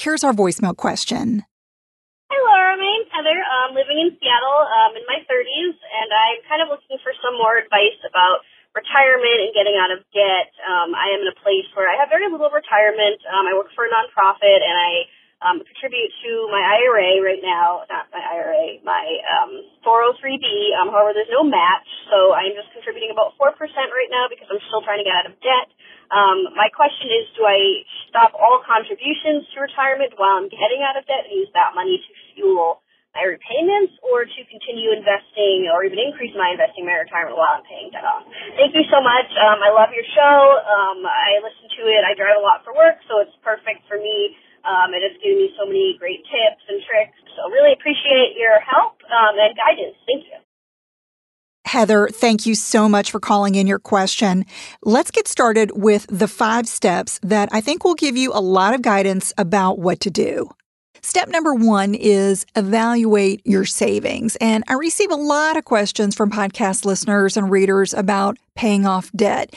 here's our voicemail question. Hi, Laura. My name's Heather. I'm living in Seattle um, in my 30s, and I'm kind of looking for some more advice about retirement and getting out of debt. Um, I am in a place where I have very little retirement. Um, I work for a nonprofit, and I um, contribute to my IRA right now. Not my IRA, my um, 403b. Um, however, there's no match, so I'm just contributing about four percent right now because I'm still trying to get out of debt. Um, my question is, do I stop all contributions to retirement while I'm getting out of debt and use that money to fuel my repayments or to continue investing or even increase my investing in my retirement while I'm paying debt off. Thank you so much. Um, I love your show. Um, I listen to it. I drive a lot for work, so it's perfect for me. Um, it's given me so many great tips and tricks. So really appreciate your help um, and guidance. Thank you. Heather, thank you so much for calling in your question. Let's get started with the five steps that I think will give you a lot of guidance about what to do. Step number one is evaluate your savings. And I receive a lot of questions from podcast listeners and readers about paying off debt.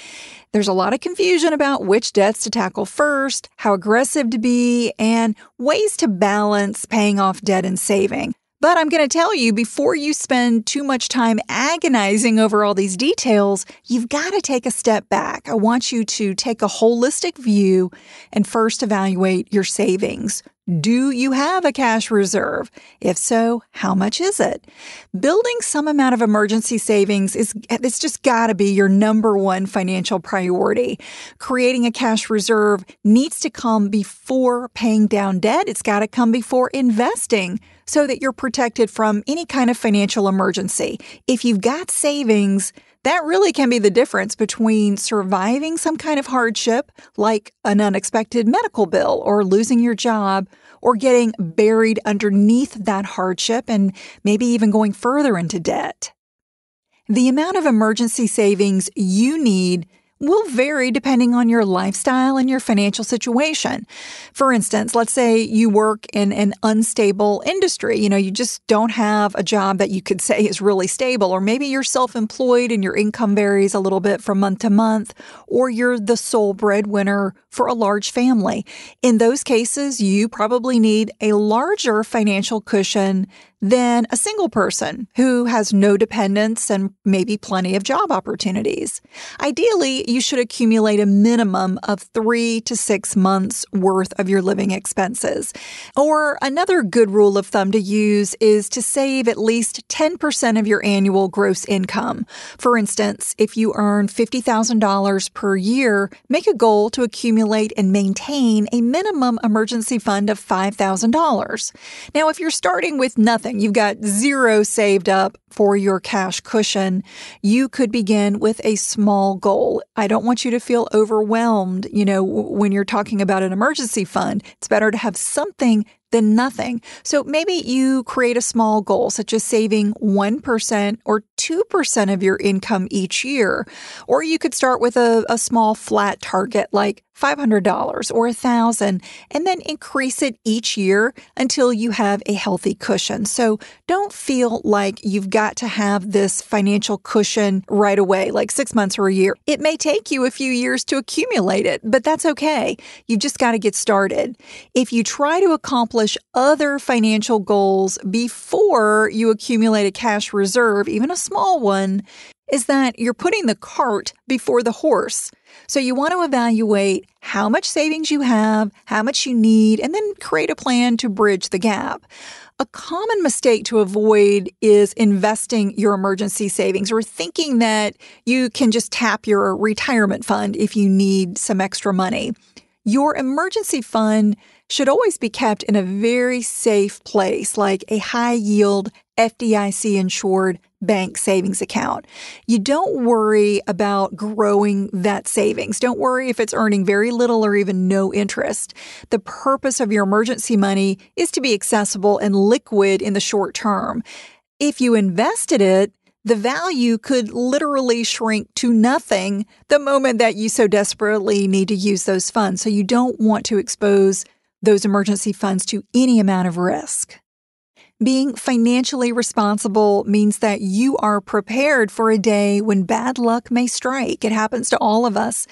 There's a lot of confusion about which debts to tackle first, how aggressive to be, and ways to balance paying off debt and saving. But I'm going to tell you before you spend too much time agonizing over all these details, you've got to take a step back. I want you to take a holistic view and first evaluate your savings. Do you have a cash reserve? If so, how much is it? Building some amount of emergency savings is it's just got to be your number one financial priority. Creating a cash reserve needs to come before paying down debt. It's got to come before investing so that you're protected from any kind of financial emergency. If you've got savings, that really can be the difference between surviving some kind of hardship, like an unexpected medical bill or losing your job, or getting buried underneath that hardship and maybe even going further into debt. The amount of emergency savings you need will vary depending on your lifestyle and your financial situation. For instance, let's say you work in an unstable industry. You know, you just don't have a job that you could say is really stable, or maybe you're self employed and your income varies a little bit from month to month, or you're the sole breadwinner for a large family. In those cases, you probably need a larger financial cushion than a single person who has no dependents and maybe plenty of job opportunities. Ideally, you should accumulate a minimum of three to six months worth of your living expenses. Or another good rule of thumb to use is to save at least 10% of your annual gross income. For instance, if you earn $50,000 per year, make a goal to accumulate and maintain a minimum emergency fund of $5,000. Now, if you're starting with nothing, you've got zero saved up for your cash cushion, you could begin with a small goal. I don't want you to feel overwhelmed, you know, when you're talking about an emergency fund. It's better to have something than nothing. So maybe you create a small goal, such as saving 1% or 2% of your income each year. Or you could start with a, a small flat target like $500 or 1000 and then increase it each year until you have a healthy cushion. So don't feel like you've got to have this financial cushion right away, like six months or a year. It may take you a few years to accumulate it, but that's okay. You've just got to get started. If you try to accomplish other financial goals before you accumulate a cash reserve, even a small one, is that you're putting the cart before the horse. So you want to evaluate how much savings you have, how much you need, and then create a plan to bridge the gap. A common mistake to avoid is investing your emergency savings or thinking that you can just tap your retirement fund if you need some extra money. Your emergency fund should always be kept in a very safe place, like a high yield FDIC insured bank savings account. You don't worry about growing that savings. Don't worry if it's earning very little or even no interest. The purpose of your emergency money is to be accessible and liquid in the short term. If you invested it, the value could literally shrink to nothing the moment that you so desperately need to use those funds. So you don't want to expose those emergency funds to any amount of risk. Being financially responsible means that you are prepared for a day when bad luck may strike. It happens to all of us.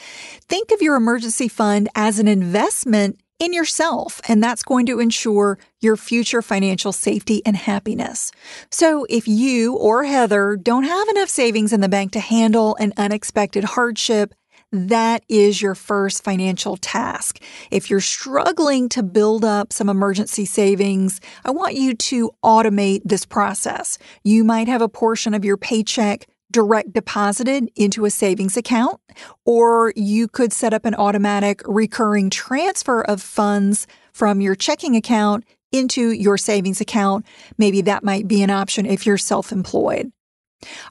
Think of your emergency fund as an investment in yourself, and that's going to ensure your future financial safety and happiness. So if you or Heather don't have enough savings in the bank to handle an unexpected hardship, that is your first financial task. If you're struggling to build up some emergency savings, I want you to automate this process. You might have a portion of your paycheck direct deposited into a savings account, or you could set up an automatic recurring transfer of funds from your checking account into your savings account. Maybe that might be an option if you're self employed.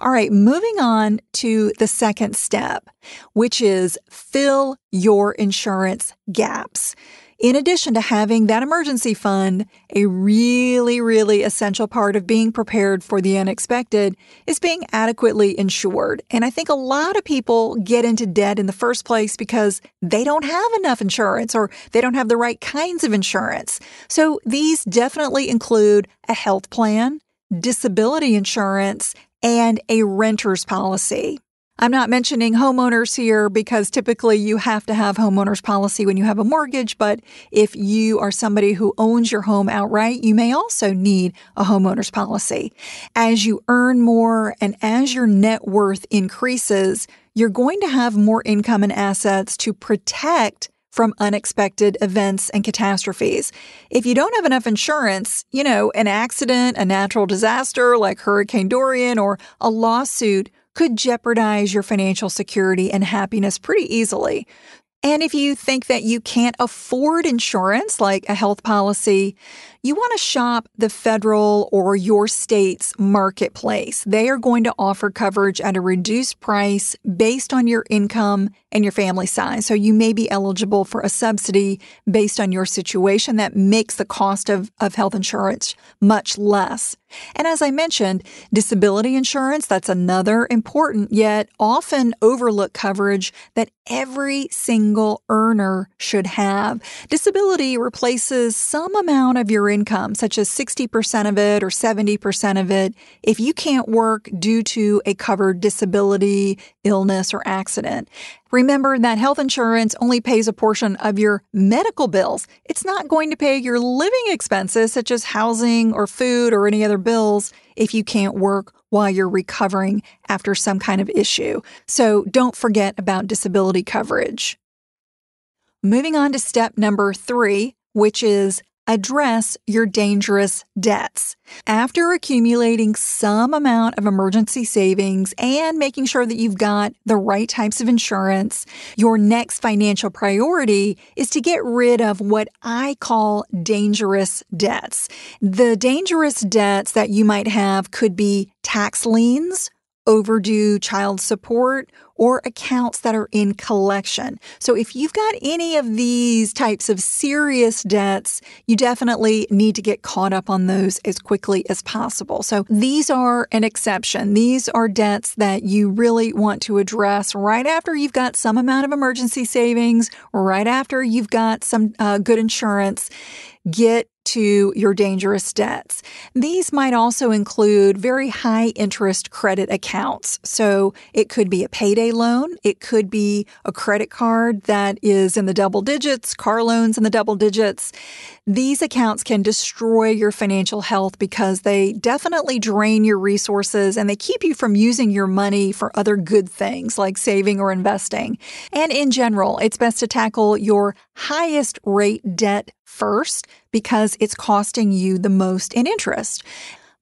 All right, moving on to the second step, which is fill your insurance gaps. In addition to having that emergency fund, a really, really essential part of being prepared for the unexpected is being adequately insured. And I think a lot of people get into debt in the first place because they don't have enough insurance or they don't have the right kinds of insurance. So these definitely include a health plan, disability insurance, and a renter's policy. I'm not mentioning homeowners here because typically you have to have homeowners policy when you have a mortgage, but if you are somebody who owns your home outright, you may also need a homeowners policy. As you earn more and as your net worth increases, you're going to have more income and assets to protect from unexpected events and catastrophes. If you don't have enough insurance, you know, an accident, a natural disaster like Hurricane Dorian, or a lawsuit could jeopardize your financial security and happiness pretty easily. And if you think that you can't afford insurance like a health policy, you want to shop the federal or your state's marketplace. They are going to offer coverage at a reduced price based on your income and your family size. So you may be eligible for a subsidy based on your situation that makes the cost of, of health insurance much less. And as I mentioned, disability insurance, that's another important yet often overlooked coverage that every single earner should have. Disability replaces some amount of income, such as 60% of it or 70% of it, if you can't work due to a covered disability, illness, or accident. Remember that health insurance only pays a portion of your medical bills. It's not going to pay your living expenses, such as housing or food or any other bills, if you can't work while you're recovering after some kind of issue. So don't forget about disability coverage. Moving on to step number three, which is address your dangerous debts. After accumulating some amount of emergency savings and making sure that you've got the right types of insurance, your next financial priority is to get rid of what I call dangerous debts. The dangerous debts that you might have could be tax liens, overdue child support, or accounts that are in collection. So if you've got any of these types of serious debts, you definitely need to get caught up on those as quickly as possible. So these are an exception. These are debts that you really want to address right after you've got some amount of emergency savings, right after you've got some uh, good insurance. Get to your dangerous debts. These might also include very high interest credit accounts. So it could be a payday loan, it could be a credit card that is in the double digits, car loans in the double digits. These accounts can destroy your financial health because they definitely drain your resources and they keep you from using your money for other good things like saving or investing. And in general, it's best to tackle your highest rate debt first because it's costing you the most in interest.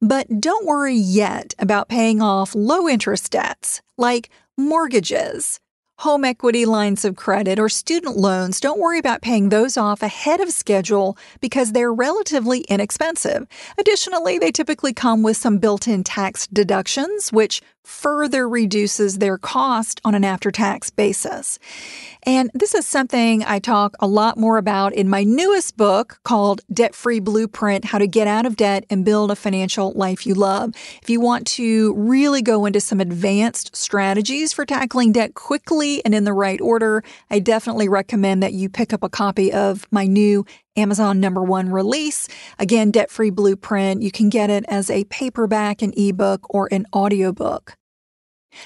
But don't worry yet about paying off low interest debts like mortgages home equity lines of credit, or student loans, don't worry about paying those off ahead of schedule because they're relatively inexpensive. Additionally, they typically come with some built in tax deductions, which further reduces their cost on an after tax basis. And this is something I talk a lot more about in my newest book called Debt Free Blueprint How to Get Out of Debt and Build a Financial Life You Love. If you want to really go into some advanced strategies for tackling debt quickly and in the right order, I definitely recommend that you pick up a copy of my new Amazon number one release. Again, Debt Free Blueprint. You can get it as a paperback, an ebook, or an audiobook.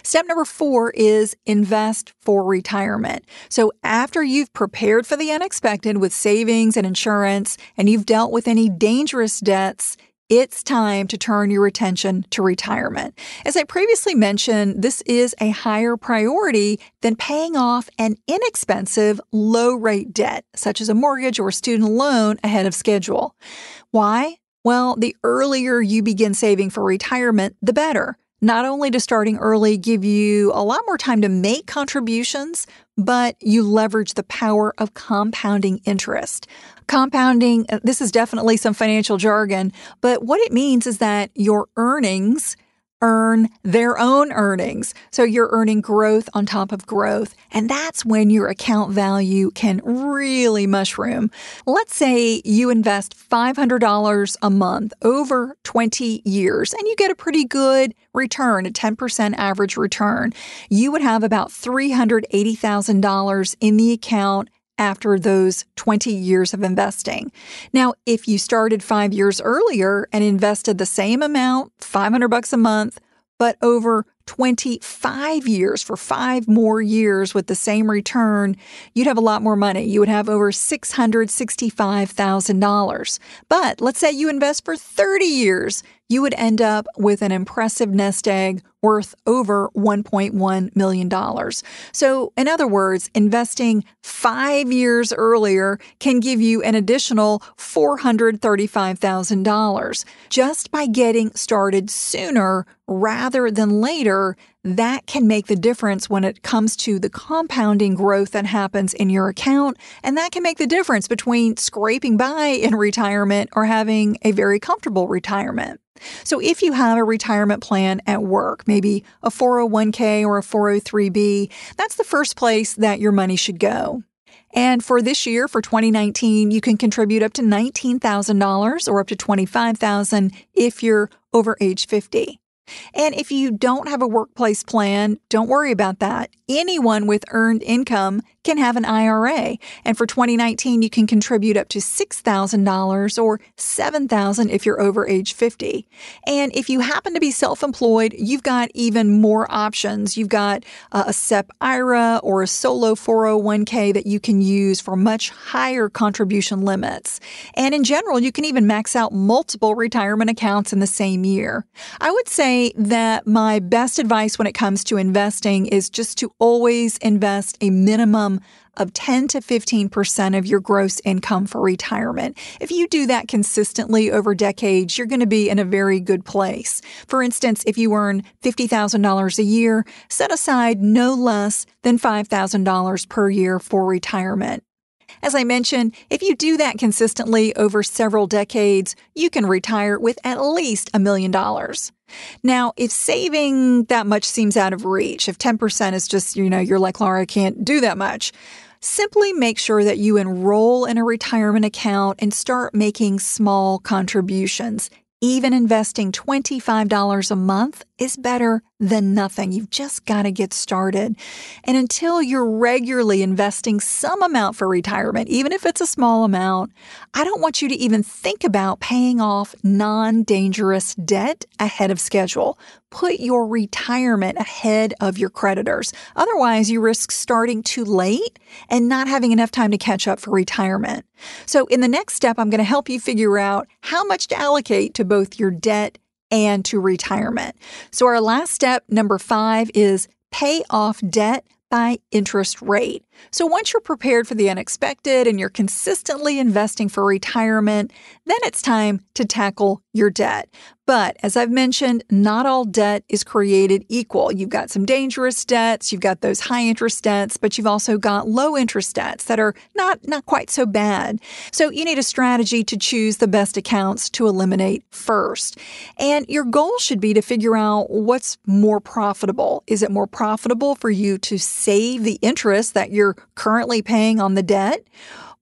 Step number four is invest for retirement. So after you've prepared for the unexpected with savings and insurance and you've dealt with any dangerous debts, it's time to turn your attention to retirement. As I previously mentioned, this is a higher priority than paying off an inexpensive low rate debt, such as a mortgage or student loan ahead of schedule. Why? Well, the earlier you begin saving for retirement, the better. Not only does starting early give you a lot more time to make contributions, but you leverage the power of compounding interest. Compounding, uh, this is definitely some financial jargon, but what it means is that your earnings earn their own earnings. So you're earning growth on top of growth. And that's when your account value can really mushroom. Let's say you invest $500 a month over 20 years and you get a pretty good return, a 10% average return. You would have about $380,000 in the account after those 20 years of investing. Now, if you started five years earlier and invested the same amount, 500 bucks a month, but over 25 years for five more years with the same return, you'd have a lot more money. You would have over $665,000. But let's say you invest for 30 years, you would end up with an impressive nest egg worth over $1.1 million. So, in other words, investing five years earlier can give you an additional $435,000 just by getting started sooner rather than later. That can make the difference when it comes to the compounding growth that happens in your account. And that can make the difference between scraping by in retirement or having a very comfortable retirement. So if you have a retirement plan at work, maybe a 401k or a 403b, that's the first place that your money should go. And for this year, for 2019, you can contribute up to $19,000 or up to 25,000 if you're over age 50. And if you don't have a workplace plan, don't worry about that. Anyone with earned income can have an IRA. And for 2019, you can contribute up to $6,000 or $7,000 if you're over age 50. And if you happen to be self-employed, you've got even more options. You've got uh, a SEP IRA or a solo 401k that you can use for much higher contribution limits. And in general, you can even max out multiple retirement accounts in the same year. I would say that my best advice when it comes to investing is just to always invest a minimum of 10 to 15% of your gross income for retirement. If you do that consistently over decades, you're going to be in a very good place. For instance, if you earn $50,000 a year, set aside no less than $5,000 per year for retirement. As I mentioned, if you do that consistently over several decades, you can retire with at least a million dollars. Now, if saving that much seems out of reach, if 10% is just, you know, you're like, Laura, I can't do that much, simply make sure that you enroll in a retirement account and start making small contributions. Even investing $25 a month is better than nothing. You've just got to get started. And until you're regularly investing some amount for retirement, even if it's a small amount, I don't want you to even think about paying off non dangerous debt ahead of schedule. Put your retirement ahead of your creditors. Otherwise, you risk starting too late and not having enough time to catch up for retirement. So, in the next step, I'm going to help you figure out how much to allocate to both your debt and to retirement. So, our last step, number five, is pay off debt by interest rate. So once you're prepared for the unexpected and you're consistently investing for retirement, then it's time to tackle your debt. But as I've mentioned, not all debt is created equal. You've got some dangerous debts, you've got those high interest debts, but you've also got low interest debts that are not not quite so bad. So you need a strategy to choose the best accounts to eliminate first. And your goal should be to figure out what's more profitable. Is it more profitable for you to save the interest that you're currently paying on the debt?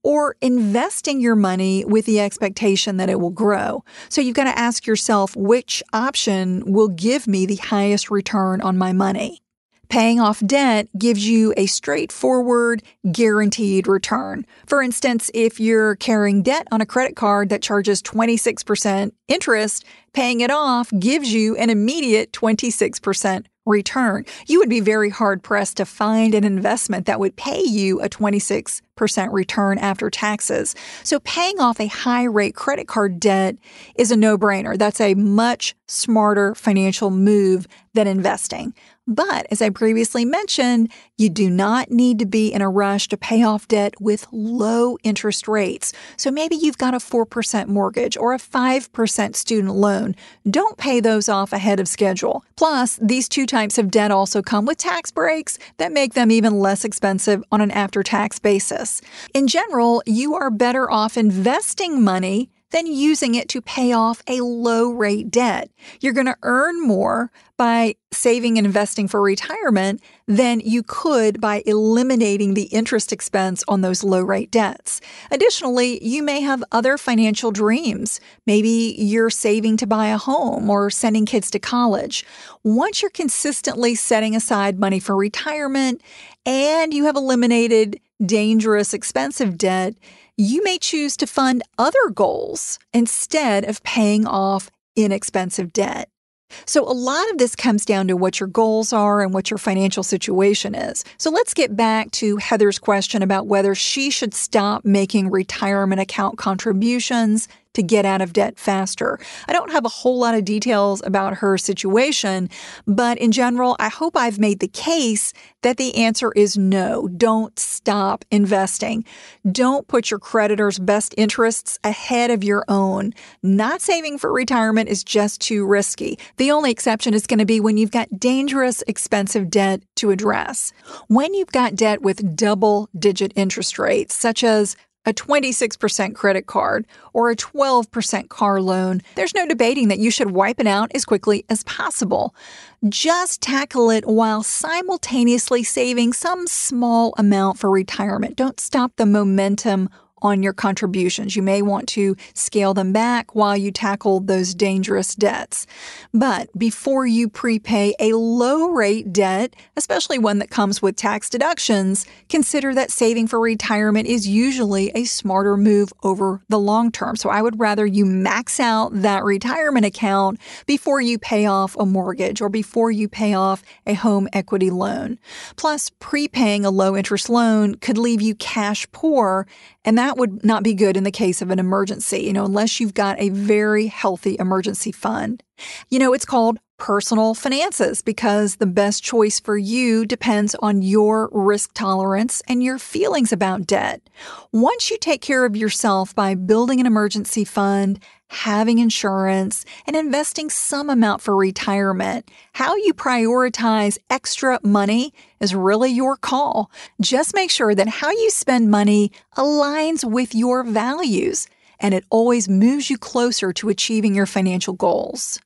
or investing your money with the expectation that it will grow. So you've got to ask yourself which option will give me the highest return on my money. Paying off debt gives you a straightforward, guaranteed return. For instance, if you're carrying debt on a credit card that charges 26% interest, paying it off gives you an immediate 26% return. You would be very hard pressed to find an investment that would pay you a 26% return after taxes. So paying off a high rate credit card debt is a no brainer. That's a much smarter financial move than investing. But as I previously mentioned, you do not need to be in a rush to pay off debt with low interest rates. So maybe you've got a 4% mortgage or a 5% student loan. Don't pay those off ahead of schedule. Plus, these two types of debt also come with tax breaks that make them even less expensive on an after tax basis. In general, you are better off investing money than using it to pay off a low rate debt. You're going to earn more by saving and investing for retirement than you could by eliminating the interest expense on those low rate debts. Additionally, you may have other financial dreams. Maybe you're saving to buy a home or sending kids to college. Once you're consistently setting aside money for retirement and you have eliminated dangerous, expensive debt, you may choose to fund other goals instead of paying off inexpensive debt. So, a lot of this comes down to what your goals are and what your financial situation is. So, let's get back to Heather's question about whether she should stop making retirement account contributions to get out of debt faster. I don't have a whole lot of details about her situation, but in general, I hope I've made the case that the answer is no. Don't stop investing. Don't put your creditors' best interests ahead of your own. Not saving for retirement is just too risky. The only exception is going to be when you've got dangerous, expensive debt to address. When you've got debt with double digit interest rates, such as a 26% credit card, or a 12% car loan, there's no debating that you should wipe it out as quickly as possible. Just tackle it while simultaneously saving some small amount for retirement. Don't stop the momentum on your contributions. You may want to scale them back while you tackle those dangerous debts. But before you prepay a low rate debt, especially one that comes with tax deductions, consider that saving for retirement is usually a smarter move over the long term. So I would rather you max out that retirement account before you pay off a mortgage or before you pay off a home equity loan. Plus, prepaying a low interest loan could leave you cash poor and that would not be good in the case of an emergency, you know, unless you've got a very healthy emergency fund. You know, it's called personal finances because the best choice for you depends on your risk tolerance and your feelings about debt. Once you take care of yourself by building an emergency fund, having insurance, and investing some amount for retirement, how you prioritize extra money is really your call. Just make sure that how you spend money aligns with your values and it always moves you closer to achieving your financial goals.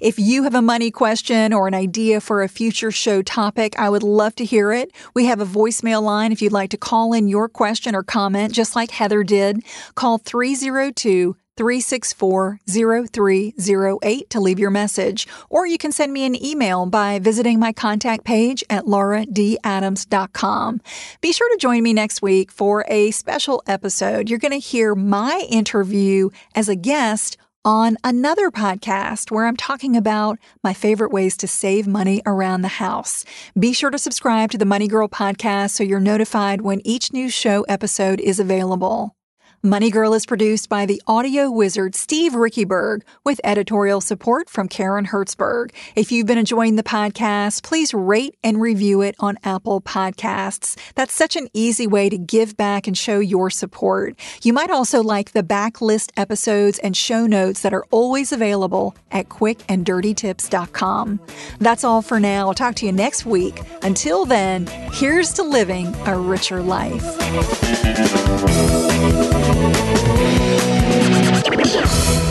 If you have a money question or an idea for a future show topic, I would love to hear it. We have a voicemail line if you'd like to call in your question or comment, just like Heather did. Call 302 364 0308 to leave your message, or you can send me an email by visiting my contact page at lauradadams.com. Be sure to join me next week for a special episode. You're going to hear my interview as a guest on another podcast where I'm talking about my favorite ways to save money around the house. Be sure to subscribe to the Money Girl podcast so you're notified when each new show episode is available. Money Girl is produced by the audio wizard Steve Riekeberg with editorial support from Karen Hertzberg. If you've been enjoying the podcast, please rate and review it on Apple Podcasts. That's such an easy way to give back and show your support. You might also like the backlist episodes and show notes that are always available at quickanddirtytips.com. That's all for now. I'll talk to you next week. Until then, here's to living a richer life. Música